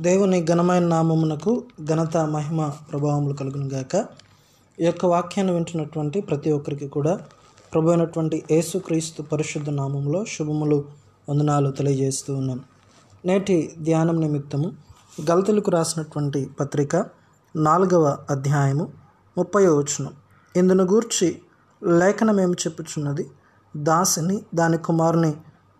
దేవుని ఘనమైన నామమునకు ఘనత మహిమ ప్రభావములు కలుగును గాక. ఈ యొక్క వాక్యాన్ని వింటున్నటువంటి ప్రతి ఒక్కరికి కూడా ప్రభు అయినటువంటి యేసుక్రీస్తు పరిశుద్ధ నామంలో శుభములు వందనాలు తెలియజేస్తూ ఉన్నాను నేటి ధ్యానం నిమిత్తము గలతలకు రాసినటువంటి పత్రిక నాలుగవ అధ్యాయము ముప్పై వచనం. ఇందును గూర్చి లేఖనమేమి చెప్పుచున్నది? దాసిని దాని కుమారుని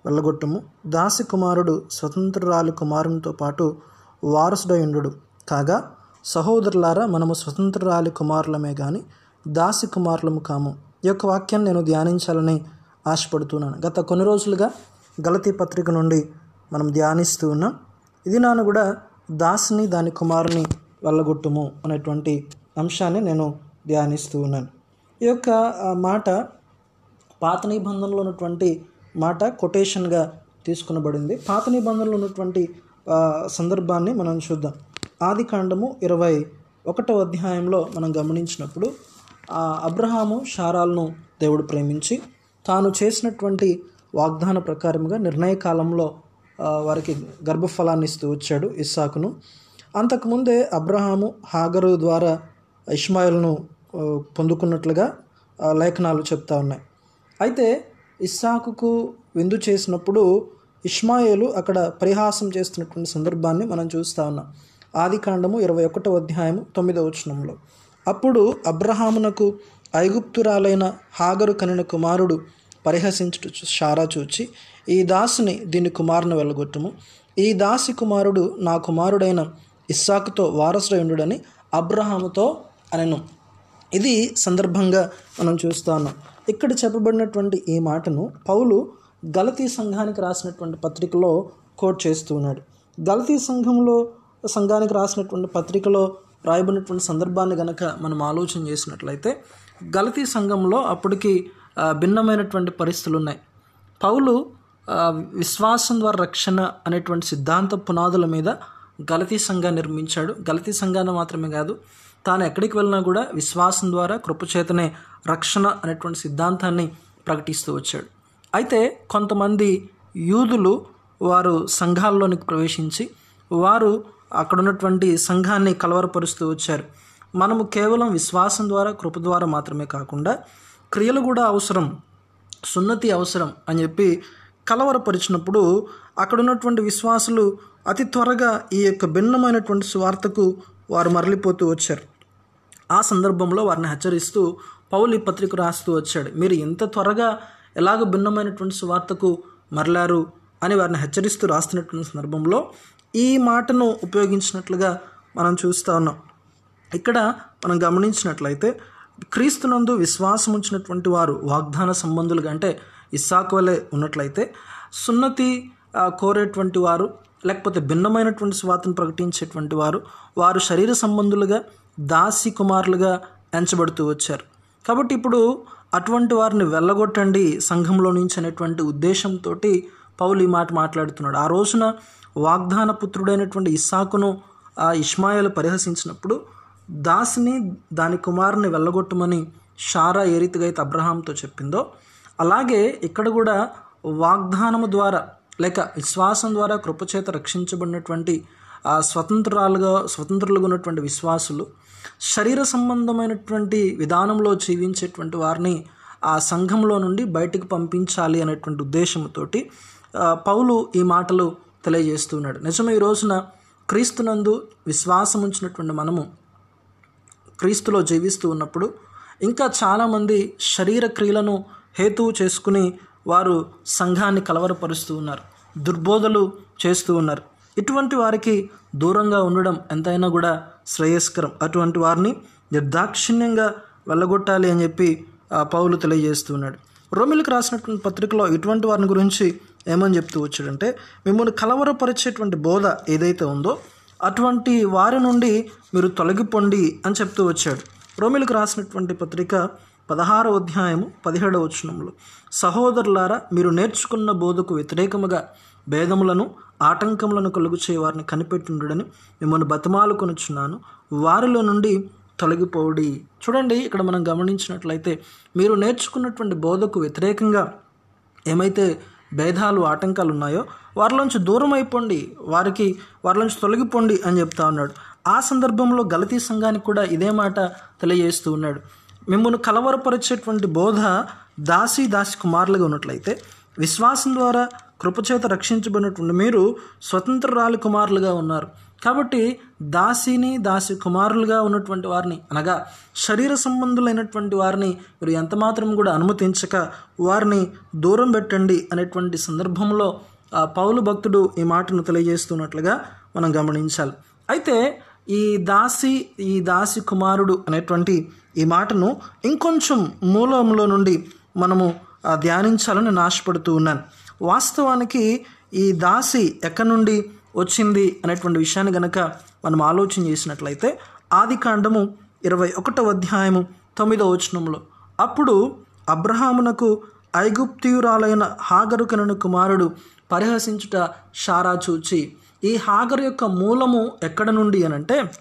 వెళ్ళగొట్టము. దాసి కుమారుడు స్వతంత్రురాలి కుమారునితో పాటు వారసుడై ఉండడు కాగా సహోదరులారా మనము స్వతంత్రురాలి కుమారులమే కానీ దాసి కుమారులము కాము. ఈ యొక్క వాక్యాన్ని నేను ధ్యానించాలని ఆశపడుతున్నాను. గత కొన్ని రోజులుగా గలతీ పత్రిక నుండి మనం ధ్యానిస్తూ ఉన్నాం. ఇది నాను కూడా దాసిని దాని కుమారుని వెళ్ళగొట్టుము అనేటువంటి అంశాన్ని నేను ధ్యానిస్తూ ఉన్నాను. ఈ యొక్క మాట పాత నిబంధనలో ఉన్నటువంటి మాట కొటేషన్గా తీసుకునబడింది. పాత నిబంధనలో ఉన్నటువంటి సందర్భాన్ని మనం చూద్దాం. ఆది కాండము ఇరవై ఒకటో అధ్యాయంలో మనం గమనించినప్పుడు ఆ అబ్రహాము షారాలను దేవుడు ప్రేమించి తాను చేసినటువంటి వాగ్దాన ప్రకారముగా నిర్ణయ కాలంలో వారికి గర్భఫలాన్ని ఇస్తూ వచ్చాడు ఇస్సాకును. అంతకుముందే అబ్రహాము హాగరు ద్వారా ఇష్మాయిల్ను పొందుకున్నట్లుగా లేఖనాలు చెప్తా ఉన్నాయి. అయితే ఇస్సాకుకు విందు చేసినప్పుడు ఇష్మాయేలు అక్కడ పరిహాసం చేస్తున్నటువంటి సందర్భాన్ని మనం చూస్తా ఉన్నాం. ఆది కాండము ఇరవై ఒకటో అధ్యాయము తొమ్మిదవ వచనంలో. అప్పుడు అబ్రహామునకు ఐగుప్తురాలైన హాగరు కనిన కుమారుడు పరిహసించుట షారా చూచి ఈ దాసుని దీని కుమారుని వెళ్ళగొట్టుము. ఈ దాసి కుమారుడు నా కుమారుడైన ఇస్సాకుతో వారసుడైండుడని అబ్రహాముతో అనెను. ఇది సందర్భంగా మనం చూస్తాను ఇక్కడ చెప్పబడినటువంటి ఈ మాటను పౌలు గలతీ సంఘానికి రాసినటువంటి పత్రికలో కోట్ చేస్తూ ఉన్నాడు. గలతీ సంఘంలో సంఘానికి రాసినటువంటి పత్రికలో రాయబడినటువంటి సందర్భాన్ని గనక మనం ఆలోచన చేసినట్లయితే గలతీ సంఘంలో అప్పటికి భిన్నమైనటువంటి పరిస్థితులు ఉన్నాయి. పౌలు విశ్వాసం ద్వారా రక్షణ అనేటువంటి సిద్ధాంత పునాదుల మీద గలతీ సంఘాన్ని నిర్మించాడు. గలతీ సంఘాన్ని మాత్రమే కాదు తాను ఎక్కడికి వెళ్ళినా కూడా విశ్వాసం ద్వారా కృపచేతనే రక్షణ అనేటువంటి సిద్ధాంతాన్ని ప్రకటిస్తూ వచ్చాడు. అయితే కొంతమంది యూదులు వారు సంఘాల్లోనికి ప్రవేశించి వారు అక్కడ ఉన్నటువంటి సంఘాన్ని కలవరపరుస్తూ వచ్చారు. మనము కేవలం విశ్వాసం ద్వారా కృప ద్వారా మాత్రమే కాకుండా క్రియలు కూడా అవసరం సున్నతి అవసరం అని చెప్పి కలవరపరిచినప్పుడు అక్కడ ఉన్నటువంటి విశ్వాసులు అతి త్వరగా ఈ యొక్క భిన్నమైనటువంటి స్వార్థకు వారు మరలిపోతూ వచ్చారు. ఆ సందర్భంలో వారిని హెచ్చరిస్తూ పౌలు ఈ పత్రిక రాస్తూ వచ్చాడు. మీరు ఎంత త్వరగా ఎలాగ భిన్నమైనటువంటి సువార్తకు మరలారు అని వారిని హెచ్చరిస్తూ రాస్తున్నటువంటి సందర్భంలో ఈ మాటను ఉపయోగించినట్లుగా మనం చూస్తూ ఉన్నాం. ఇక్కడ మనం గమనించినట్లయితే క్రీస్తునందు విశ్వాసం ఉంచినటువంటి వారు వాగ్దాన సంబంధులుగా అంటే ఇస్సాకు వలె ఉన్నట్లయితే సున్నతి కోరేటువంటి వారు లేకపోతే భిన్నమైనటువంటి స్వాతను ప్రకటించేటువంటి వారు వారు శరీర సంబంధులుగా దాసి కుమారులుగా ఎంచబడుతూ వచ్చారు. కాబట్టి ఇప్పుడు అటువంటి వారిని వెళ్ళగొట్టండి సంఘంలో నుంచి అనేటువంటి ఉద్దేశంతో పౌలు ఈ మాట మాట్లాడుతున్నాడు. ఆ రోజున వాగ్దాన పుత్రుడైనటువంటి ఇస్సాకును ఆ ఇష్మాయిలు పరిహసించినప్పుడు దాసిని దాని కుమారుని వెళ్ళగొట్టమని షారా ఏ రీతిగా అయితే అబ్రహాంతో చెప్పిందో అలాగే ఇక్కడ కూడా వాగ్దానము ద్వారా లేక విశ్వాసం ద్వారా కృపచేత రక్షించబడినటువంటి స్వతంత్రాలుగా స్వతంత్రులుగా ఉన్నటువంటి విశ్వాసులు శరీర సంబంధమైనటువంటి విధానంలో జీవించేటువంటి వారిని ఆ సంఘంలో నుండి బయటకు పంపించాలి అనేటువంటి ఉద్దేశంతోటి పౌలు ఈ మాటలు తెలియజేస్తున్నాడు నిజమే ఈ రోజున క్రీస్తునందు విశ్వాసం ఉంచినటువంటి మనము క్రీస్తులో జీవిస్తూ ఉన్నప్పుడు ఇంకా చాలామంది శరీర క్రియలను హేతువు చేసుకుని వారు సంఘాన్ని కలవరపరుస్తూ ఉన్నారు దుర్బోధలు చేస్తూ ఉన్నారు. ఇటువంటి వారికి దూరంగా ఉండడం ఎంతైనా కూడా శ్రేయస్కరం. అటువంటి వారిని నిర్దాక్షిణ్యంగా వెళ్ళగొట్టాలి అని చెప్పి ఆ, పౌలు తెలియజేస్తున్నాడు రోమిలకు రాసినటువంటి పత్రికలో ఇటువంటి వారిని గురించి ఏమని చెప్తూ వచ్చాడంటే మిమ్మల్ని కలవరపరిచేటువంటి బోధ ఏదైతే ఉందో అటువంటి వారి నుండి మీరు తొలగిపోండి అని చెప్తూ వచ్చాడు. రోమిలకు రాసినటువంటి పత్రిక పదహారో అధ్యాయము పదిహేడవ వచనంలో సహోదరులారా మీరు నేర్చుకున్న బోధకు వ్యతిరేకముగా భేదములను ఆటంకములను కలుగు వారిని కనిపెట్టుండడని మిమ్మల్ని బతిమాలుకొనుచున్నాను వారిలో నుండి తొలగిపోడి. చూడండి ఇక్కడ మనం గమనించినట్లయితే మీరు నేర్చుకున్నటువంటి బోధకు వ్యతిరేకంగా ఏమైతే భేదాలు ఆటంకాలు ఉన్నాయో వారిలోంచి దూరం అయిపోండి వారికి వారిలోంచి తొలగిపోండి అని చెప్తా ఉన్నాడు. ఆ సందర్భంలో గలతీ సంఘానికి కూడా ఇదే మాట తెలియజేస్తూ ఉన్నాడు. మిమ్మల్ని కలవరపరిచేటువంటి బోధ దాసి దాసి కుమారులుగా ఉన్నట్లయితే విశ్వాసం ద్వారా కృపచేత రక్షించబడినటువంటి మీరు స్వతంత్రరాలు కుమారులుగా ఉన్నారు. కాబట్టి దాసిని దాసి కుమారులుగా ఉన్నటువంటి వారిని అనగా శరీర సంబంధులైనటువంటి వారిని మీరు ఎంతమాత్రం కూడా అనుమతించక వారిని దూరం పెట్టండి అనేటువంటి సందర్భంలో ఆ పౌలు భక్తుడు ఈ మాటను తెలియజేస్తున్నట్లుగా మనం గమనించాలి. అయితే ఈ దాసి ఈ దాసి కుమారుడు అనేటువంటి ఈ మాటను ఇంకొంచెం మూలంలో నుండి మనము ధ్యానించాలని నేను ఆశపడుతూ ఉన్నాను. వాస్తవానికి ఈ దాసి ఎక్కడి నుండి వచ్చింది అనేటువంటి విషయాన్ని గనక మనం ఆలోచన చేసినట్లయితే ఆది కాండము ఇరవై ఒకటవ అధ్యాయము తొమ్మిదవ వచనంలో అప్పుడు అబ్రహామునకు ఐగుప్తియురాలైన హాగరు కనున కుమారుడు పరిహసించుట షారా చూచి ఈ హాగరు యొక్క మూలము ఎక్కడ నుండి అనంటే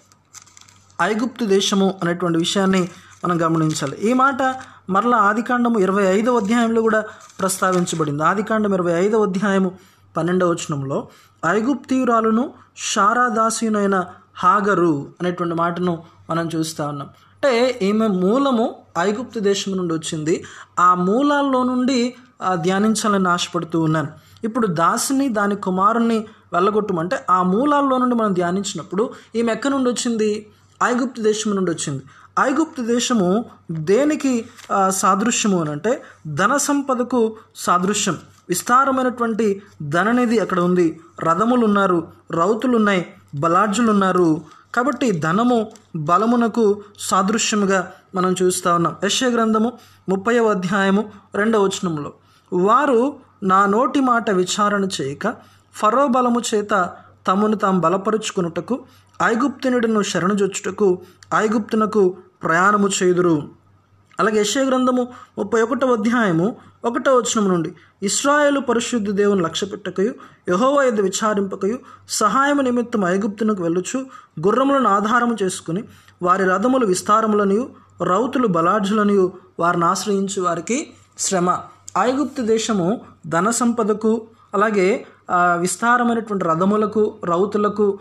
ఐగుప్తు దేశము అనేటువంటి విషయాన్ని మనం గమనించాలి. ఈ మాట మరలా ఆదికాండము ఇరవై ఐదవ అధ్యాయంలో కూడా ప్రస్తావించబడింది. ఆదికాండం ఇరవై ఐదవ అధ్యాయము పన్నెండవ వచనంలో ఐగుప్తీయురాలను శారాదాసీనైన హాగరు అనేటువంటి మాటను మనం చూస్తూ ఉన్నాం. అంటే ఈమె మూలము ఐగుప్తు దేశం నుండి వచ్చింది. ఆ మూలాల్లో నుండి ధ్యానించాలని ఆశపడుతూ ఉన్నాను. ఇప్పుడు దాసిని దాని కుమారుణ్ణి వెళ్ళగొట్టమంటే ఆ మూలాల్లో నుండి మనం ధ్యానించినప్పుడు ఈమె ఎక్కడి నుండి వచ్చింది? ఐగుప్తు దేశం నుండి వచ్చింది. ఐగుప్తు దేశము దేనికి సాదృశ్యము అని అంటే ధన సంపదకు సాదృశ్యం. విస్తారమైనటువంటి ధననిధి అక్కడ ఉంది. రథములు ఉన్నారు రౌతులు ఉన్నాయి బలార్జులు ఉన్నారు కాబట్టి ధనము బలమునకు సాదృశ్యముగా మనం చూస్తూ ఉన్నాం. యశ్య గ్రంథము ముప్పైవ అధ్యాయము రెండవ వచనంలో వారు నా నోటి మాట విచారణ చేయక ఫరో బలము చేత తమను తాము బలపరుచుకున్నటకు ఐగుప్తునుడును శరణుజొచ్చుటకు ఐగుప్తునకు ప్రయాణము చేయుదురు. అలాగే యశ్య గ్రంథము ముప్పై ఒకటవ అధ్యాయము ఒకటో వచనం నుండి ఇస్రాయేలు పరిశుద్ధ దేవుని లక్ష్య పెట్టకయు యహోవా విచారింపకయు సహాయము నిమిత్తం ఐగుప్తునకు వెళ్ళుచు గుర్రములను ఆధారము చేసుకుని వారి రథములు విస్తారములనియు రౌతులు బలాఢ్యులనియు వారిని ఆశ్రయించి వారికి శ్రమ. ఐగుప్తు దేశము ధన సంపదకు అలాగే విస్తారమైనటువంటి రథములకు రౌతులకు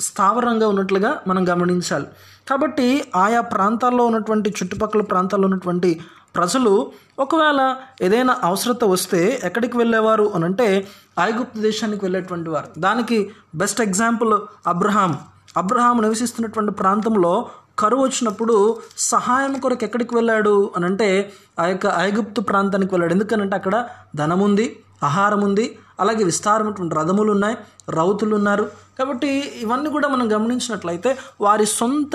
స్థావరంగా ఉన్నట్లుగా మనం గమనించాలి. కాబట్టి ఆయా ప్రాంతాల్లో ఉన్నటువంటి చుట్టుపక్కల ప్రాంతాల్లో ఉన్నటువంటి ప్రజలు ఒకవేళ ఏదైనా అవసరత వస్తే ఎక్కడికి వెళ్ళేవారు అని అంటే ఐగుప్తు దేశానికి వెళ్ళేటువంటి వారు. దానికి బెస్ట్ ఎగ్జాంపుల్ అబ్రహాం. అబ్రహాం నివసిస్తున్నటువంటి ప్రాంతంలో కరువు వచ్చినప్పుడు సహాయం కొరకు ఎక్కడికి వెళ్ళాడు అని అంటే ఆ యొక్క ఐగుప్తు ప్రాంతానికి వెళ్ళాడు. ఎందుకనంటే అక్కడ ధనం ఉంది ఆహారం ఉంది అలాగే విస్తారమైనటువంటి రథములు ఉన్నాయి రౌతులు ఉన్నారు కాబట్టి ఇవన్నీ కూడా మనం గమనించినట్లయితే వారి సొంత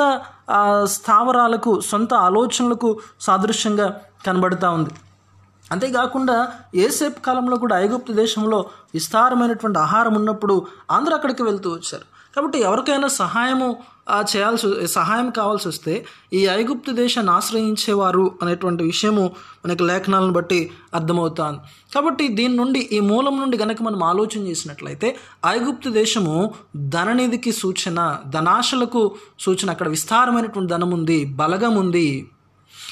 స్థావరాలకు సొంత ఆలోచనలకు సాదృశ్యంగా కనబడుతూ ఉంది. అంతేకాకుండా ఏసేపు కాలంలో కూడా ఐగుప్తు దేశంలో విస్తారమైనటువంటి ఆహారం ఉన్నప్పుడు అందరూ అక్కడికి వెళ్తూ వచ్చారు. కాబట్టి ఎవరికైనా సహాయము చేయాల్సి సహాయం కావాల్సి వస్తే ఈ ఐగుప్తు దేశాన్ని ఆశ్రయించేవారు అనేటువంటి విషయము మనకి లేఖనాలను బట్టి అర్థమవుతాను. కాబట్టి దీని నుండి ఈ మూలం నుండి కనుక మనం ఆలోచన చేసినట్లయితే ఐగుప్తు దేశము ధననిధికి సూచన ధనాశలకు సూచన అక్కడ విస్తారమైనటువంటి ధనం ఉంది బలగం ఉంది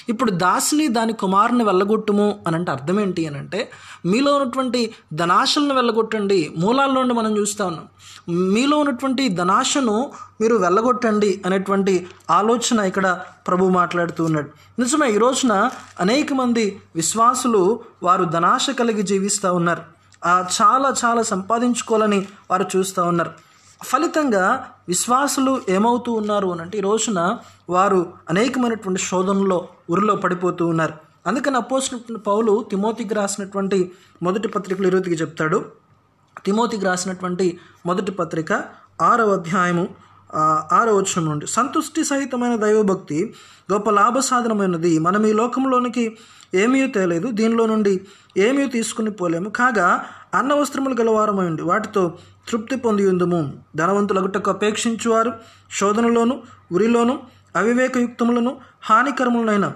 ఇప్పుడు దాసిని దాని కుమారుని వెళ్ళగొట్టుము అని అంటే అర్థం ఏంటి అని అంటే మీలో ఉన్నటువంటి ధనాశలను వెళ్ళగొట్టండి. మూలాల్లో నుండి మనం చూస్తా ఉన్నాం. మీలో ఉన్నటువంటి ధనాశను మీరు వెళ్ళగొట్టండి అనేటువంటి ఆలోచన ఇక్కడ ప్రభు మాట్లాడుతూ ఉన్నాడు. నిజమే ఈ రోజున అనేక మంది విశ్వాసులు వారు ధనాశ కలిగి జీవిస్తూ ఉన్నారు. ఆ చాలా చాలా సంపాదించుకోవాలని వారు చూస్తూ ఉన్నారు. ఫలితంగా విశ్వాసులు ఏమవుతూ ఉన్నారు అని అంటే ఈ రోజున వారు అనేకమైనటువంటి శోధనలో ఉరిలో పడిపోతూ ఉన్నారు. అందుకని అపోసినటువంటి పౌలు తిమోతికి రాసినటువంటి మొదటి పత్రికలు ఇరుతికి చెప్తాడు. తిమోతికి రాసినటువంటి మొదటి పత్రిక ఆరవ అధ్యాయము ఆరో వచనం నుండి. సంతుష్టి సహితమైన దైవభక్తి గొప్ప లాభసాధనమైనది మనం ఈ లోకంలోనికి ఏమీ తేలేదు. దీనిలో నుండి ఏమీ తీసుకుని పోలేము. కాగా అన్న వస్త్రములు గలవారమై ఉండి వాటితో తృప్తి పొందియుందుము. ధనవంతులగుటకు అపేక్షించువారు శోధనలోను ఉరిలోను అవివేకయుక్తములను హానికరములనైన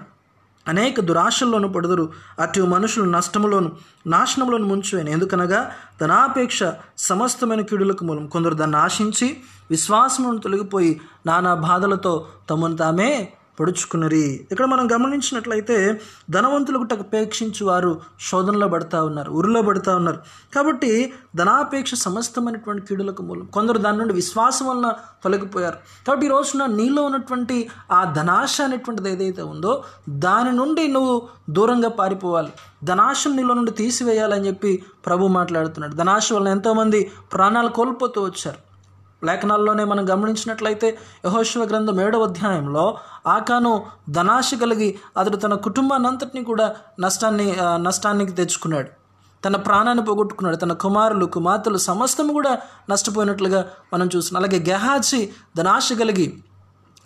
అనేక దురాశల్లోనూ పడుదురు. అటు మనుషులు నష్టములోను నాశనములను ముంచువేను. ఎందుకనగా ధనాపేక్ష సమస్తమైన కీడులకు మూలం. కొందరు దాన్ని ఆశించి విశ్వాసమును తొలగిపోయి నానా బాధలతో తమను తామే పొడుచుకున్నరి ఇక్కడ మనం గమనించినట్లయితే ధనవంతులకు అపేక్షించి వారు శోధనలో పడతా ఉన్నారు ఉరిలో పడతా ఉన్నారు. కాబట్టి ధనాపేక్ష సమస్తమైనటువంటి కీడులకు మూలం. కొందరు దాని నుండి విశ్వాసం వలన తొలగిపోయారు. కాబట్టి ఈ రోజున నీలో ఉన్నటువంటి ఆ ధనాశ అనేటువంటిది ఏదైతే ఉందో దాని నుండి నువ్వు దూరంగా పారిపోవాలి. ధనాశం నీలో నుండి తీసివేయాలని చెప్పి ప్రభు మాట్లాడుతున్నాడు. ధనాశ వలన ఎంతోమంది ప్రాణాలు కోల్పోతూ వచ్చారు. లేఖనాల్లోనే మనం గమనించినట్లయితే యహోశివ గ్రంథం ఏడవ అధ్యాయంలో ఆకాను ధనాశ కలిగి అతడు తన కుటుంబాన్ని కూడా నష్టాన్ని నష్టానికి తెచ్చుకున్నాడు. తన ప్రాణాన్ని పోగొట్టుకున్నాడు. తన కుమారులు కుమార్తెలు సమస్తము కూడా నష్టపోయినట్లుగా మనం చూస్తున్నాం. అలాగే గెహాజీ ధనాశ కలిగి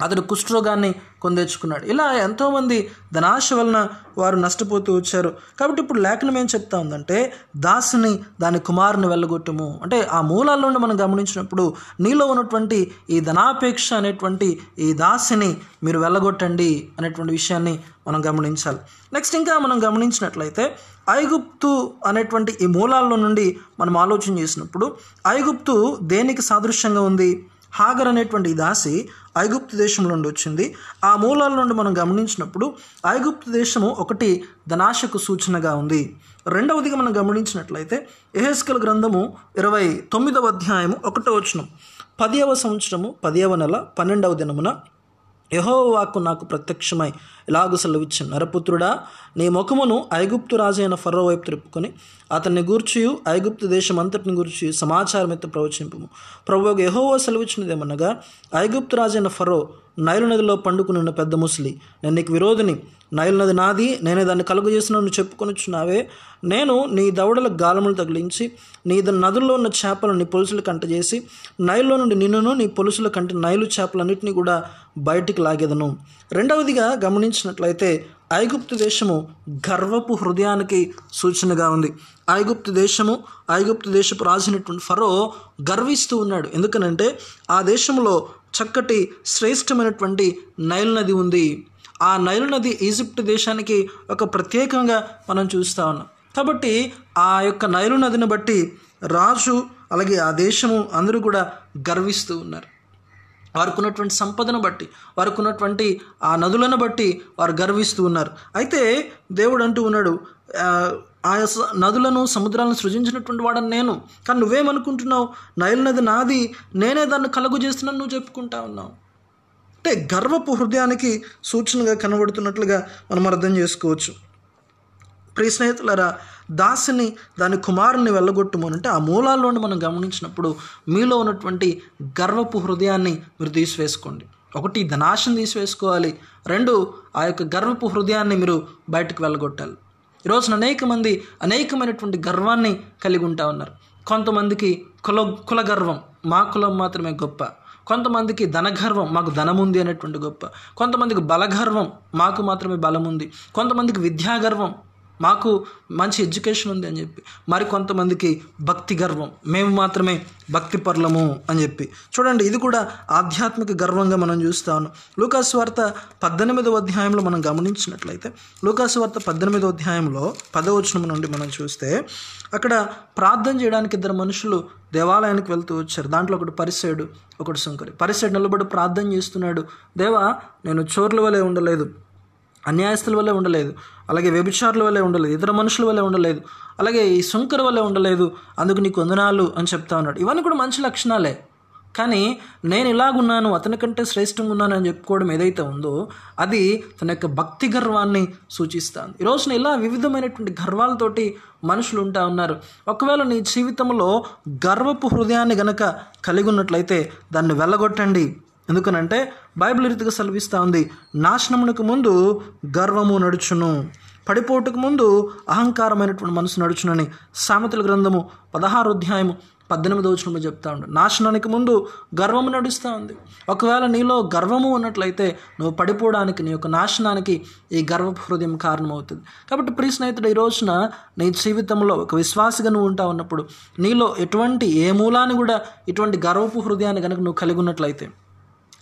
అతడు కుష్ఠరోగాన్ని కొందెచ్చుకున్నాడు ఇలా ఎంతోమంది ధనాశ వలన వారు నష్టపోతూ వచ్చారు. కాబట్టి ఇప్పుడు లేఖనం ఏం చెప్తా ఉందంటే దాసుని దాని కుమారుని వెళ్ళగొట్టము. అంటే ఆ మూలాల్లో నుండి మనం గమనించినప్పుడు నీలో ఉన్నటువంటి ఈ ధనాపేక్ష అనేటువంటి ఈ దాసిని మీరు వెళ్ళగొట్టండి అనేటువంటి విషయాన్ని మనం గమనించాలి. నెక్స్ట్ ఇంకా మనం గమనించినట్లయితే ఐగుప్తు అనేటువంటి ఈ మూలాల్లో నుండి మనం ఆలోచన చేసినప్పుడు ఐగుప్తు దేనికి సాదృశ్యంగా ఉంది? హాగర్ అనేటువంటి ఈ దాసి ఐగుప్తు దేశం నుండి వచ్చింది. ఆ మూలాల నుండి మనం గమనించినప్పుడు ఐగుప్తు దేశము ఒకటి ధనాశకు సూచనగా ఉంది. రెండవదిగా మనం గమనించినట్లయితే ఎహెస్కల్ గ్రంథము ఇరవై తొమ్మిదవ అధ్యాయము ఒకటో వచనం. పదియవ సంవత్సరము పదియవ నెల పన్నెండవ దినమున యహోవాకు నాకు ప్రత్యక్షమై ఇలాగు సెలవిచ్చిన నరపుత్రుడా నీ ముఖమును ఐగుప్తు రాజైన ఫరో వైపు తిరుపుకొని అతన్ని గూర్చియు ఐగుప్తు దేశం అంతటిని గూర్చి సమాచారం ఎత్తు ప్రవచింపము. ప్రభు యహోవో సెలవిచ్చినదేమనగా ఐగుప్తు రాజైన ఫరో నైలు నదిలో ఉన్న పెద్ద ముసలి నేను నీకు విరోధిని నైలు నది నాది నేనే దాన్ని కలుగు చేసిన నువ్వు చెప్పుకొనిచున్నావే. నేను నీ దవడల గాలములు తగిలించి నీ నదుల్లో ఉన్న చేపలను నీ పొలుసులు కంట చేసి నైల్లో నుండి నిన్నును నీ పొలుసుల కంటి నైలు చేపలన్నింటినీ కూడా బయటికి లాగేదను. రెండవదిగా గమనించినట్లయితే ఐగుప్తు దేశము గర్వపు హృదయానికి సూచనగా ఉంది. ఐగుప్తు దేశము ఐగుప్తు దేశపు రాజైనటువంటి ఫరో గర్విస్తూ ఉన్నాడు. ఎందుకనంటే ఆ దేశంలో చక్కటి శ్రేష్టమైనటువంటి నైల్ నది ఉంది. ఆ నైలు నది ఈజిప్ట్ దేశానికి ఒక ప్రత్యేకంగా మనం చూస్తూ ఉన్నాం. కాబట్టి ఆ యొక్క నైలు నదిని బట్టి రాజు అలాగే ఆ దేశము అందరూ కూడా గర్విస్తూ ఉన్నారు. వారికి ఉన్నటువంటి సంపదను బట్టి వారికి ఉన్నటువంటి ఆ నదులను బట్టి వారు గర్విస్తూ ఉన్నారు. అయితే దేవుడు అంటూ ఉన్నాడు ఆ, నదులను సముద్రాలను సృజించినటువంటి వాడని నేను. కానీ నువ్వేమనుకుంటున్నావు? నైల్ నది నాది నేనే దాన్ని కలుగు చేస్తున్నాను నువ్వు చెప్పుకుంటా ఉన్నావు. అంటే గర్వపు హృదయానికి సూచనగా కనబడుతున్నట్లుగా మనం అర్థం చేసుకోవచ్చు. ప్రియ స్నేహితులరా దాసిని దాని కుమారుని వెళ్ళగొట్టుము అంటే ఆ మూలాల్లోని మనం గమనించినప్పుడు మీలో ఉన్నటువంటి గర్వపు హృదయాన్ని మీరు తీసివేసుకోండి. ఒకటి ధనాశను తీసివేసుకోవాలి. రెండు ఆ యొక్క గర్వపు హృదయాన్ని మీరు బయటకు వెళ్ళగొట్టాలి. ఈరోజున అనేక మంది అనేకమైనటువంటి గర్వాన్ని కలిగి ఉంటా ఉన్నారు. కొంతమందికి కుల కుల గర్వం మా కులం మాత్రమే గొప్ప. కొంతమందికి ధనగర్వం మాకు ధనం ఉంది అనేటువంటి గొప్ప. కొంతమందికి బలగర్వం మాకు మాత్రమే బలం ఉంది కొంతమందికి విద్యాగర్వం మాకు మంచి ఎడ్యుకేషన్ ఉంది అని చెప్పి. మరి కొంతమందికి భక్తి గర్వం. మేము మాత్రమే భక్తి పర్లము అని చెప్పి. చూడండి ఇది కూడా ఆధ్యాత్మిక గర్వంగా మనం చూస్తాను ఉన్నాం. వార్త పద్దెనిమిదవ అధ్యాయంలో మనం గమనించినట్లయితే లూకాసు వార్త పద్దెనిమిదవ అధ్యాయంలో పదవచనం నుండి మనం చూస్తే అక్కడ ప్రార్థన చేయడానికి ఇద్దరు మనుషులు దేవాలయానికి వెళ్తూ వచ్చారు. దాంట్లో ఒకటి పరిసేడు ఒకటి సుంకరి పరిసేడు నిలబడి ప్రార్థన చేస్తున్నాడు. దేవా నేను చోర్ల వలె ఉండలేదు. అన్యాయస్తుల వల్లే ఉండలేదు. అలాగే వ్యభిచారుల వల్లే ఉండలేదు. ఇతర మనుషుల వల్లే ఉండలేదు. అలాగే ఈ సుంకర వల్లే ఉండలేదు. అందుకు నీకు వందనాలు అని చెప్తా ఉన్నాడు. ఇవన్నీ కూడా మంచి లక్షణాలే. కానీ నేను ఇలాగున్నాను అతని కంటే శ్రేష్టంగా ఉన్నాను అని చెప్పుకోవడం ఏదైతే ఉందో అది తన యొక్క భక్తి గర్వాన్ని సూచిస్తాను ఈ రోజున ఇలా వివిధమైనటువంటి గర్వాలతోటి మనుషులు ఉంటా ఉన్నారు. ఒకవేళ నీ జీవితంలో గర్వపు హృదయాన్ని గనక కలిగి ఉన్నట్లయితే దాన్ని వెళ్ళగొట్టండి. ఎందుకనంటే బైబిల్ రీతిగా సెలవిస్తూ ఉంది నాశనమునకు ముందు గర్వము నడుచును. పడిపోటుకు ముందు అహంకారమైనటువంటి మనసు నడుచునని సామెతల గ్రంథము పదహారు అధ్యాయము పద్దెనిమిది వచనంలో చెప్తా ఉండు నాశనానికి ముందు గర్వము నడుస్తూ ఉంది. ఒకవేళ నీలో గర్వము ఉన్నట్లయితే నువ్వు పడిపోవడానికి నీ యొక్క నాశనానికి ఈ గర్వపు హృదయం కారణమవుతుంది. కాబట్టి ప్రియ స్నేహితుడు ఈ రోజున నీ జీవితంలో ఒక విశ్వాసగా నువ్వు ఉంటా ఉన్నప్పుడు నీలో ఎటువంటి ఏ మూలాన్ని కూడా ఇటువంటి గర్వపు హృదయాన్ని కనుక నువ్వు కలిగి ఉన్నట్లయితే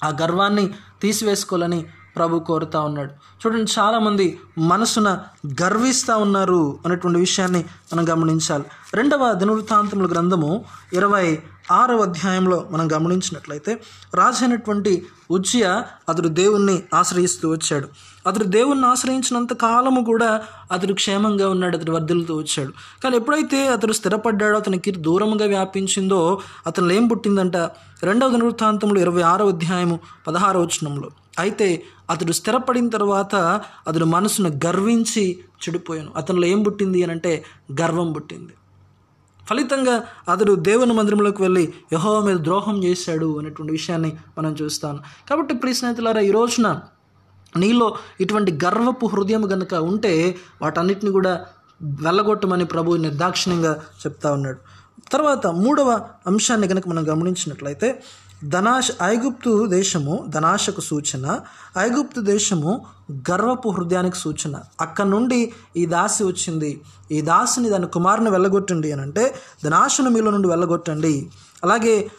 ఆ గర్వాన్ని తీసివేసుకోవాలని ప్రభు కోరుతా ఉన్నాడు. చూడండి చాలామంది మనసున గర్విస్తూ ఉన్నారు అనేటువంటి విషయాన్ని మనం గమనించాలి. రెండవ దినవృత్తాంతముల గ్రంథము ఇరవై ఆరవ అధ్యాయంలో మనం గమనించినట్లయితే రాజైనటువంటి ఉజ్జియ అతడు దేవుణ్ణి ఆశ్రయిస్తూ వచ్చాడు. అతడు దేవుణ్ణి ఆశ్రయించినంత కాలము కూడా అతడు క్షేమంగా ఉన్నాడు అతడు వర్ధిల్లుతూ వచ్చాడు. కానీ ఎప్పుడైతే అతడు స్థిరపడ్డాడో అతనికి దూరంగా వ్యాపించిందో అతను ఏం పుట్టిందంట? రెండవ దినవృత్తాంతంలో ఇరవై ఆరో అధ్యాయము పదహారో వచనంలో అయితే అతడు స్థిరపడిన తర్వాత అతడు మనసును గర్వించి చెడిపోయాను. అతనిలో ఏం పుట్టింది అని అంటే గర్వం పుట్టింది. ఫలితంగా అతడు దేవుని మందిరంలోకి వెళ్ళి యహోవ మీద ద్రోహం చేశాడు అనేటువంటి విషయాన్ని మనం చూస్తాను కాబట్టి ప్రియ స్నేహితులారా ఈ రోజున నీలో ఇటువంటి గర్వపు హృదయం గనుక ఉంటే వాటన్నిటిని కూడా వెళ్ళగొట్టమని ప్రభు నిర్దాక్షిణ్యంగా చెప్తా ఉన్నాడు. తర్వాత మూడవ అంశాన్ని కనుక మనం గమనించినట్లయితే ధనాశ ఐగుప్తు దేశము ధనాశకు సూచన ఐగుప్తు దేశము గర్వపు హృదయానికి సూచన. అక్కడ నుండి ఈ దాసి వచ్చింది. ఈ దాసిని దాని కుమారుని వెళ్ళగొట్టండి అని అంటే ధనాశను మీలో నుండి వెళ్ళగొట్టండి. అలాగే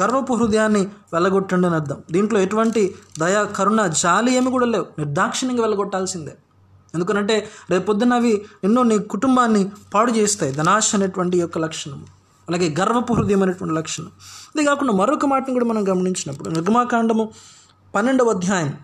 గర్వపు హృదయాన్ని వెళ్ళగొట్టండి అని అర్థం. దీంట్లో ఎటువంటి దయ కరుణ జాలి ఏమి కూడా లేవు. నిర్దాక్షిణ్యంగా వెళ్ళగొట్టాల్సిందే. ఎందుకనంటే రేపొద్దున అవి ఎన్నో నీ కుటుంబాన్ని పాడు చేస్తాయి. ధనాశ అనేటువంటి యొక్క లక్షణం అలాగే గర్వపు హృదయం అనేటువంటి లక్షణం. ఇది కాకుండా మరొక మాటను కూడా మనం గమనించినప్పుడు నిర్గమాకాండము పన్నెండవ అధ్యాయం.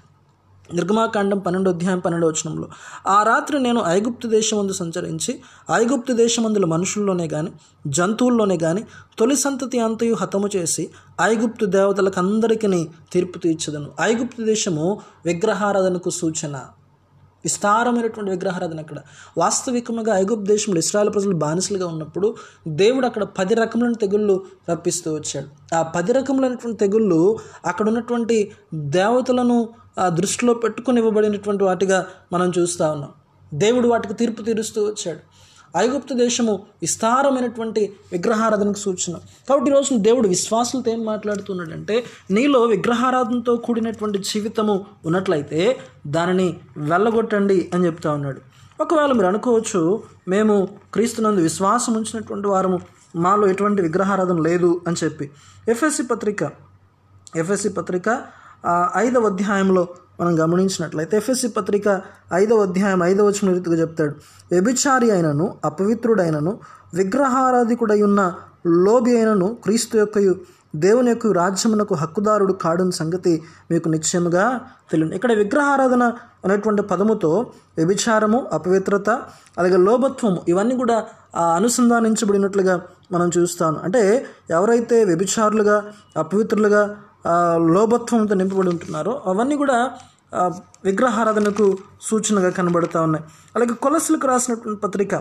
నిర్గమాకాండం పన్నెండు అధ్యాయం పన్నెండు వచనంలో ఆ రాత్రి నేను ఐగుప్తు దేశమందు సంచరించి ఐగుప్తు దేశమందుల మనుషుల్లోనే కానీ జంతువుల్లోనే కానీ తొలి సంతతి అంతయు హతము చేసి ఐగుప్తు దేవతలకు అందరికీ తీర్పు తీర్చదను. ఐగుప్తు దేశము విగ్రహారాధనకు సూచన. విస్తారమైనటువంటి విగ్రహారాధన అక్కడ. వాస్తవికంగా ఐగుప్తు దేశంలో ఇస్రాయల్ ప్రజలు బానిసలుగా ఉన్నప్పుడు దేవుడు అక్కడ పది రకములైన తెగుళ్ళు రప్పిస్తూ వచ్చాడు. ఆ పది రకములైనటువంటి తెగుళ్ళు అక్కడ ఉన్నటువంటి దేవతలను ఆ దృష్టిలో పెట్టుకుని ఇవ్వబడినటువంటి వాటిగా మనం చూస్తూ ఉన్నాం. దేవుడు వాటికి తీర్పు తీరుస్తూ వచ్చాడు. ఐగుప్తు దేశము విస్తారమైనటువంటి విగ్రహారాధనకు సూచన. కాబట్టి ఈరోజు దేవుడు విశ్వాసులతో ఏం మాట్లాడుతున్నాడంటే నీలో విగ్రహారాధనతో కూడినటువంటి జీవితము ఉన్నట్లయితే దానిని వెళ్ళగొట్టండి అని చెప్తా ఉన్నాడు. ఒకవేళ మీరు అనుకోవచ్చు మేము క్రీస్తునందు విశ్వాసం ఉంచినటువంటి వారము మాలో ఎటువంటి విగ్రహారాధన లేదు అని చెప్పి. ఎఫ్ఎస్సి పత్రిక ఎఫ్ఎస్సి పత్రిక ఐదవ అధ్యాయంలో మనం గమనించినట్లయితే ఎఫ్ఎస్సి పత్రిక ఐదవ అధ్యాయం ఐదవ వచ్చిన రీతిగా చెప్తాడు. వ్యభిచారి అయినను అపవిత్రుడైనను విగ్రహారాధికుడై ఉన్న లోబి అయినను క్రీస్తు యొక్క దేవుని యొక్క రాజ్యమునకు హక్కుదారుడు కాడని సంగతి మీకు నిశ్చయముగా తెలియదు ఇక్కడ విగ్రహారాధన అనేటువంటి పదముతో వ్యభిచారము అపవిత్రత అలాగే లోభత్వము ఇవన్నీ కూడా అనుసంధానించబడినట్లుగా మనం చూస్తాను. అంటే ఎవరైతే వ్యభిచారులుగా అపవిత్రులుగా లోభత్వంతో నింపబడి ఉంటున్నారో అవన్నీ కూడా విగ్రహారాధనకు సూచనగా కనబడుతూ ఉన్నాయి. అలాగే కొలసులకు రాసినటువంటి పత్రిక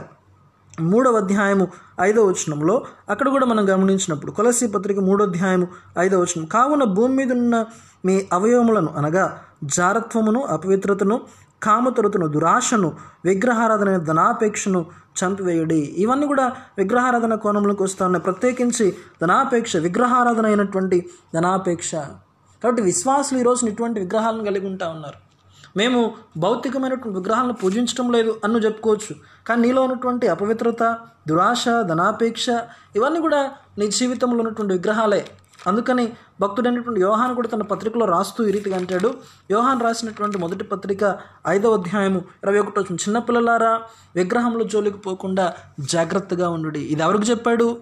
మూడవ అధ్యాయము ఐదవ వచనంలో అక్కడ కూడా మనం గమనించినప్పుడు కొలసి పత్రిక మూడో అధ్యాయము ఐదవ వచనం కావున భూమి మీద ఉన్న మీ అవయవములను అనగా జారత్వమును అపవిత్రతను కామతురతను దురాశను విగ్రహారాధన ధనాపేక్షను చంపివేయుడి. ఇవన్నీ కూడా విగ్రహారాధన కోణంలోకి వస్తూ ఉన్నాయి. ప్రత్యేకించి ధనాపేక్ష విగ్రహారాధన అయినటువంటి ధనాపేక్ష. కాబట్టి విశ్వాసులు ఈరోజు ఇటువంటి విగ్రహాలను కలిగి ఉంటా ఉన్నారు. మేము భౌతికమైనటువంటి విగ్రహాలను పూజించడం లేదు అన్ను చెప్పుకోవచ్చు. కానీ నీలో ఉన్నటువంటి అపవిత్రత దురాశ ధనాపేక్ష ఇవన్నీ కూడా నీ జీవితంలో ఉన్నటువంటి విగ్రహాలే. అందుకని భక్తుడైనటువంటి యోహాన్ కూడా తన పత్రికలో రాస్తూ ఈ రీతిగా అంటాడు. యోహాన్ రాసినటువంటి మొదటి పత్రిక ఐదవ అధ్యాయము ఇరవై ఒకటో వచనం, చిన్నపిల్లలారా విగ్రహంలో జోలికి పోకుండా జాగ్రత్తగా ఉండు ఇది ఎవరికి చెప్పాడు?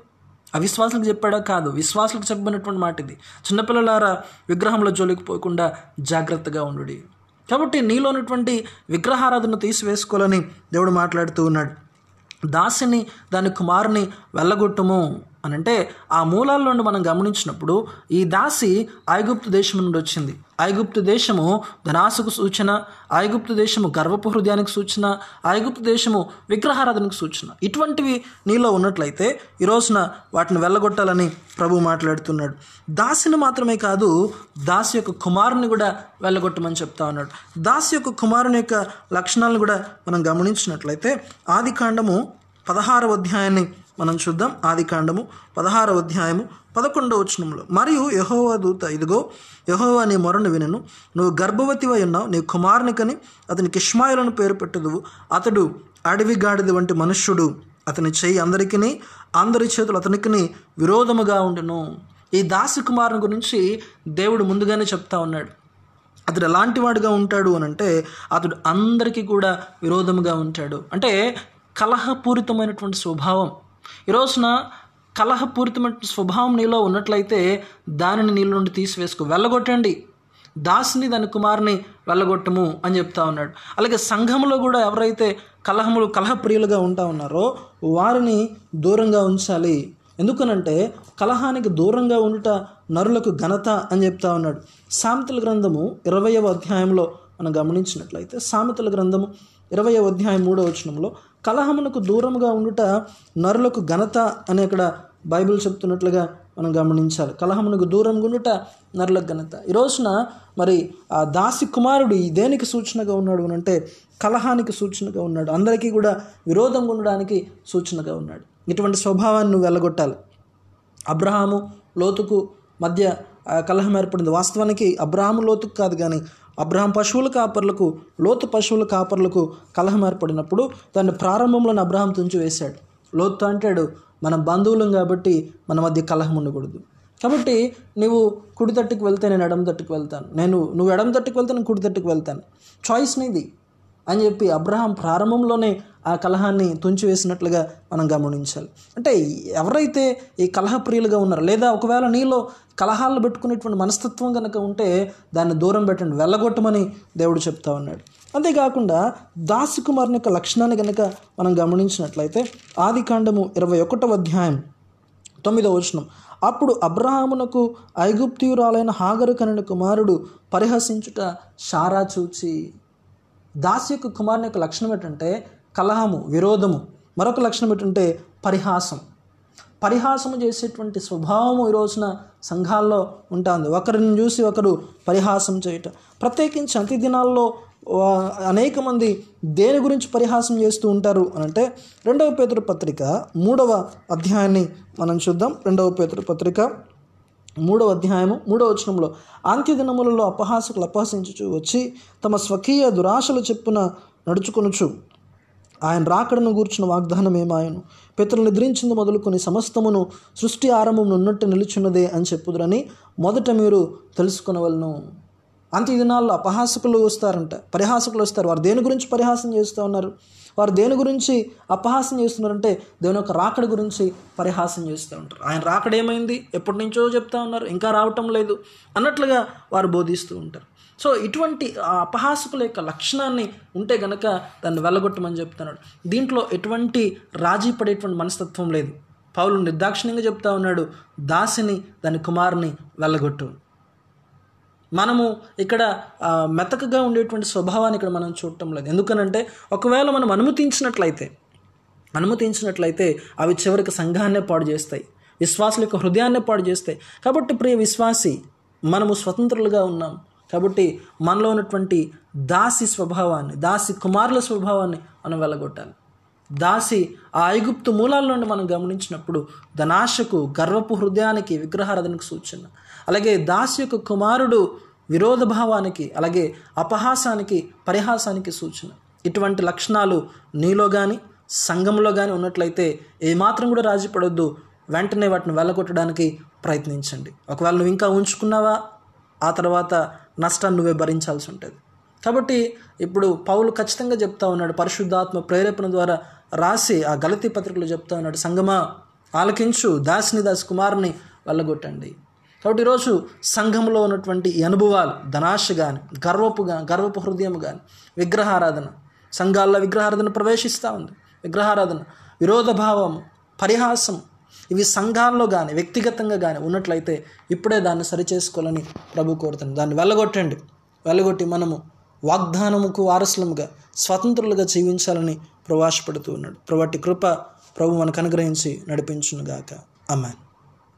అవిశ్వాసులకు చెప్పాడా కాదు విశ్వాసులకు చెప్పబడినటువంటి మాట ఇది చిన్నపిల్లలారా విగ్రహంలో జోలికి పోకుండా జాగ్రత్తగా ఉండు కాబట్టి నీలో ఉన్నటువంటి విగ్రహారాధన తీసివేసుకోవాలని దేవుడు మాట్లాడుతూ ఉన్నాడు. దాసిని దాని కుమారుని వెళ్ళగొట్టుము. అని అంటే ఆ మూలాల నుండి మనం గమనించినప్పుడు ఈ దాసి ఐగుప్తు దేశం నుండి వచ్చింది. ఐగుప్తు దేశము ధనాసుకు సూచన ఐగుప్తు దేశము గర్వపు హృదయానికి సూచన ఐగుప్తు దేశము విగ్రహారాధనకు సూచన. ఇటువంటివి నీలో ఉన్నట్లయితే ఈ రోజున వాటిని వెళ్ళగొట్టాలని ప్రభు మాట్లాడుతున్నాడు. దాసిని మాత్రమే కాదు దాసి యొక్క కుమారుని కూడా వెళ్ళగొట్టమని చెప్తా ఉన్నాడు. దాసి యొక్క కుమారుని యొక్క లక్షణాలను కూడా మనం గమనించినట్లయితే ఆది కాండము పదహారవ అధ్యాయాన్ని మనం చూద్దాం. ఆది కాండము పదహారవ అధ్యాయము పదకొండవ వచనంలో మరియు యహోవా దూత ఇదిగో యహోవా నీ మొరను వినను. నువ్వు గర్భవతివై ఉన్నావు. నీ కుమారునికని అతనికి ఇష్మాయులను పేరు పెట్టదువు. అతడు అడవి గాడిద వంటి మనుష్యుడు. అతని చెయ్యి అందరికీ అందరి చేతులు అతనికి విరోధముగా ఉండును. ఈ దాసి కుమారుని గురించి దేవుడు ముందుగానే చెప్తా ఉన్నాడు. అతడు ఎలాంటి వాడుగా ఉంటాడు అని అంటే అతడు అందరికీ కూడా విరోధముగా ఉంటాడు. అంటే కలహపూరితమైనటువంటి స్వభావం. ఈ రోజున కలహపూరితమైన స్వభావం నీలో ఉన్నట్లయితే దానిని నీళ్ళ నుండి తీసివేసుకో. వెళ్ళగొట్టండి. దాసిని దాని కుమారుని వెళ్ళగొట్టము అని చెప్తా ఉన్నాడు. అలాగే సంఘంలో కూడా ఎవరైతే కలహములు కలహప్రియులుగా ఉంటా ఉన్నారో వారిని దూరంగా ఉంచాలి. ఎందుకనంటే కలహానికి దూరంగా ఉండుట నరులకు ఘనత అని చెప్తా ఉన్నాడు. సామెతల గ్రంథము ఇరవయవ అధ్యాయంలో మనం గమనించినట్లయితే సామెతల గ్రంథము ఇరవయవ అధ్యాయం మూడవ వచనంలో కలహమునకు దూరంగా ఉండుట నరులకు ఘనత అని అక్కడ బైబిల్ చెప్తున్నట్లుగా మనం గమనించాలి. కలహమునకు దూరంగా ఉండుట నరులకు ఘనత. ఈ రోజున మరి ఆ దాసి కుమారుడు ఈ దేనికి సూచనగా ఉన్నాడు అని అంటే కలహానికి సూచనగా ఉన్నాడు. అందరికీ కూడా విరోధంగా ఉండడానికి సూచనగా ఉన్నాడు. ఇటువంటి స్వభావాన్ని నువ్వు వెళ్ళగొట్టాలి. అబ్రహాము లోతుకు మధ్య కలహం ఏర్పడింది. వాస్తవానికి అబ్రహాము లోతుకు కాదు కానీ అబ్రహాం పశువుల కాపర్లకు లోతు పశువుల కాపర్లకు కలహం ఏర్పడినప్పుడు దాన్ని ప్రారంభంలోనే అబ్రహాం తుంచి వేశాడు. లోతు అంటాడు మన బంధువులం కాబట్టి మన మధ్య కలహం ఉండకూడదు. కాబట్టి నువ్వు కుడి తట్టుకు వెళ్తే నేను ఎడమ తట్టుకు వెళ్తాను. నేను నువ్వు ఎడమ తట్టుకు వెళ్తే నేను కుడి తట్టుకు వెళ్తాను. చాయిస్ నీది. అని చెప్పి అబ్రహాం ప్రారంభంలోనే ఆ కలహాన్ని తుంచివేసినట్లుగా మనం గమనించాలి. అంటే ఎవరైతే ఈ కలహప్రియులుగా ఉన్నారో లేదా ఒకవేళ నీలో కలహాలు పెట్టుకునేటువంటి మనస్తత్వం కనుక ఉంటే దాన్ని దూరం పెట్టండి వెళ్ళగొట్టమని దేవుడు చెప్తా ఉన్నాడు. అంతేకాకుండా దాసి కుమారుని యొక్క లక్షణాన్ని కనుక మనం గమనించినట్లయితే ఆది కాండము ఇరవై ఒకటవ అధ్యాయం తొమ్మిదవ వచనం. అప్పుడు అబ్రహామునకు ఐగుప్తియురాలైన హాగరు కనిన కుమారుడు పరిహసించుట షారా చూచి దాసి యొక్క కుమారుని యొక్క లక్షణం ఏంటంటే కలహము విరోధము. మరొక లక్షణం ఏంటంటే పరిహాసం. పరిహాసము చేసేటువంటి స్వభావము ఈ రోజున సంఘాల్లో ఉంటుంది. ఒకరిని చూసి ఒకరు పరిహాసం చేయటం. ప్రత్యేకించి అంత్య దినాల్లో అనేక మంది దేని గురించి పరిహాసం చేస్తూ ఉంటారు అని అంటే రెండవ పేతుడు పత్రిక మూడవ అధ్యాయాన్ని మనం చూద్దాం. రెండవ పేతుడు పత్రిక మూడవ అధ్యాయము మూడవ వచనంలో అంత్య దినములలో అపహాసకులు అపహసించుచు వచ్చి తమ స్వకీయ దురాశలు చెప్పున నడుచుకొనుచు ఆయన రాకడను గూర్చిన వాగ్దానం ఏమాయను పితరులు నిద్రించింది మొదలుకొని సమస్తమును సృష్టి ఆరంభం ఉన్నట్టు నిలుచున్నదే అని చెప్పుదురని మొదట మీరు తెలుసుకునవలను. అంత్య దినాల్లో అపహాసకులు వస్తారంట పరిహాసకులు వస్తారు. వారు దేని గురించి పరిహాసం చేస్తూ ఉన్నారు? వారు దేని గురించి అపహాసం చేస్తున్నారంటే దేవుని యొక్క రాకడ గురించి పరిహాసం చేస్తూ ఉంటారు. ఆయన రాకడ ఏమైంది? ఎప్పటి నుంచో చెప్తా ఉన్నారు. ఇంకా రావటం లేదు అన్నట్లుగా వారు బోధిస్తూ ఉంటారు. సో ఇటువంటి ఆ అపహాసకుల యొక్క లక్షణాన్ని ఉంటే గనక దాన్ని వెళ్ళగొట్టమని చెప్తున్నాడు. దీంట్లో ఎటువంటి రాజీ పడేటువంటి మనస్తత్వం లేదు. పౌలు నిర్దాక్షిణ్యంగా చెప్తా ఉన్నాడు దాసిని దాని కుమారుని వెళ్ళగొట్టు మనము ఇక్కడ మెతకగా ఉండేటువంటి స్వభావాన్ని ఇక్కడ మనం చూడటం లేదు. ఎందుకనంటే ఒకవేళ మనం అనుమతించినట్లయితే అనుమతించినట్లయితే అవి చివరికి సంఘాన్నే పాడు చేస్తాయి. విశ్వాసుల యొక్క హృదయాన్నే పాడు చేస్తాయి. కాబట్టి ప్రియ విశ్వాసి మనము స్వతంత్రులుగా ఉన్నాం. కాబట్టి మనలో ఉన్నటువంటి దాసి స్వభావాన్ని దాసి కుమారుల స్వభావాన్ని మనం వెళ్ళగొట్టాలి దాసి ఆ ఐగుప్తు మూలాల నుండి మనం గమనించినప్పుడు ధనాశకు గర్వపు హృదయానికి విగ్రహారాధనకు సూచన. అలాగే దాసి యొక్క కుమారుడు విరోధ భావానికి అలాగే అపహాసానికి పరిహాసానికి సూచన. ఇటువంటి లక్షణాలు నీలో కానీ సంఘంలో కానీ ఉన్నట్లయితే ఏమాత్రం కూడా రాజీ పడొద్దు వెంటనే వాటిని వెళ్ళగొట్టడానికి ప్రయత్నించండి. ఒకవేళ నువ్వు ఇంకా ఉంచుకున్నావా ఆ తర్వాత నష్టాన్ని నువ్వే భరించాల్సి ఉంటుంది. కాబట్టి ఇప్పుడు పౌలు ఖచ్చితంగా చెప్తా ఉన్నాడు పరిశుద్ధాత్మ ప్రేరేపణ ద్వారా రాసి ఆ గలతీ పత్రికలు చెప్తా ఉన్నాడు సంగమా ఆలకించు దాసిని దాస్ కుమార్ని వెళ్ళగొట్టండి. కాబట్టి ఈరోజు సంఘంలో ఉన్నటువంటి ఈ అనుభవాలు ధనాశ కానీ గర్వపు కానీ గర్వపు హృదయం కానీ విగ్రహారాధన సంఘాల్లో విగ్రహారాధన ప్రవేశిస్తూ ఉంది. విగ్రహారాధన విరోధ భావం పరిహాసం ఇవి సంఘాల్లో కానీ వ్యక్తిగతంగా కానీ ఉన్నట్లయితే ఇప్పుడే దాన్ని సరిచేసుకోవాలని ప్రభు కోరుతుంది దాన్ని వెళ్ళగొట్టండి. వెళ్ళగొట్టి మనము వాగ్దానముకు వారసులముగా స్వతంత్రులుగా జీవించాలని ప్రవాసపడుతూ ఉన్నాడు. వాటి కృప ప్రభు మనకు అనుగ్రహించి నడిపించునుగాక. అమ్మాన్